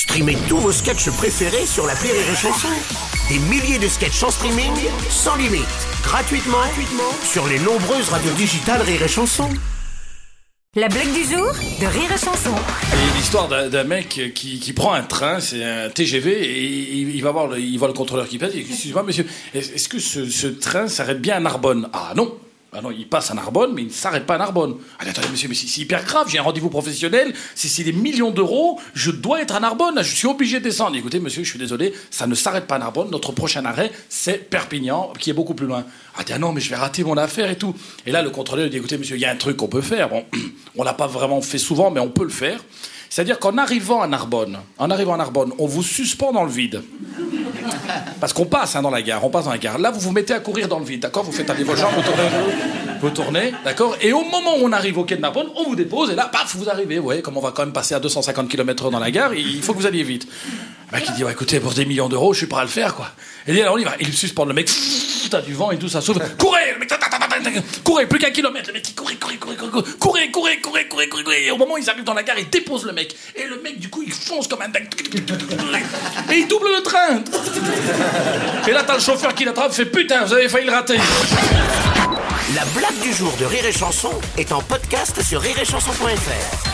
Streamez tous vos sketchs préférés sur la Rire et Chanson. Des milliers de sketchs en streaming, sans limite, gratuitement, gratuitement sur les nombreuses radios digitales Rire et Chanson. La blague du jour de Rire et Chanson. Et l'histoire d'un d'un mec qui, qui prend un train, c'est un TGV, et il, il va voir le, il voit le contrôleur qui passe, il dit Excusez-moi, monsieur, est- est-ce que ce, ce train s'arrête bien à Narbonne? Ah non ah non, il passe à Narbonne, mais il ne s'arrête pas à Narbonne. Allez, attendez, monsieur, mais c'est hyper grave, j'ai un rendez-vous professionnel, c'est des millions d'euros, je dois être à Narbonne, là, je suis obligé de descendre. Écoutez, monsieur, je suis désolé, ça ne s'arrête pas à Narbonne, notre prochain arrêt, c'est Perpignan, qui est beaucoup plus loin. Ah, non, mais je vais rater mon affaire et tout. Et là, le contrôleur dit, écoutez, monsieur, il y a un truc qu'on peut faire. Bon, on l'a pas vraiment fait souvent, mais on peut le faire. C'est-à-dire qu'en arrivant à Narbonne, on vous suspend dans le vide. Parce qu'on passe hein, dans la gare, on passe dans la gare. Là, vous vous mettez à courir dans le vide, d'accord? Vous faites aller vos jambes, vous tournez, vous d'accord? Et au moment où on arrive au quai de Narbonne, on vous dépose et là, paf, vous arrivez. Vous voyez, comme on va quand même passer à 250 km/h dans la gare, il faut que vous alliez vite. Le mec, il dit, ouais, écoutez, pour des millions d'euros, je suis prêt à le faire, quoi. Et il dit, alors on y va. Il suspend le mec, t'as du vent et tout, ça s'ouvre. Courez, le mec, courez, plus qu'un kilomètre. Le mec, il courait, courait, courait, courait, courez, courez, courez, courez, courez, courez. Et au moment où ils arrivent dans la gare, il dépose le mec. Et le mec, du coup, il fonce comme un dingue. Et il double le train. Et là, t'as le chauffeur qui l'attrape, fait putain, vous avez failli le rater. La blague du jour de Rire et Chanson est en podcast sur rireetchanson.fr.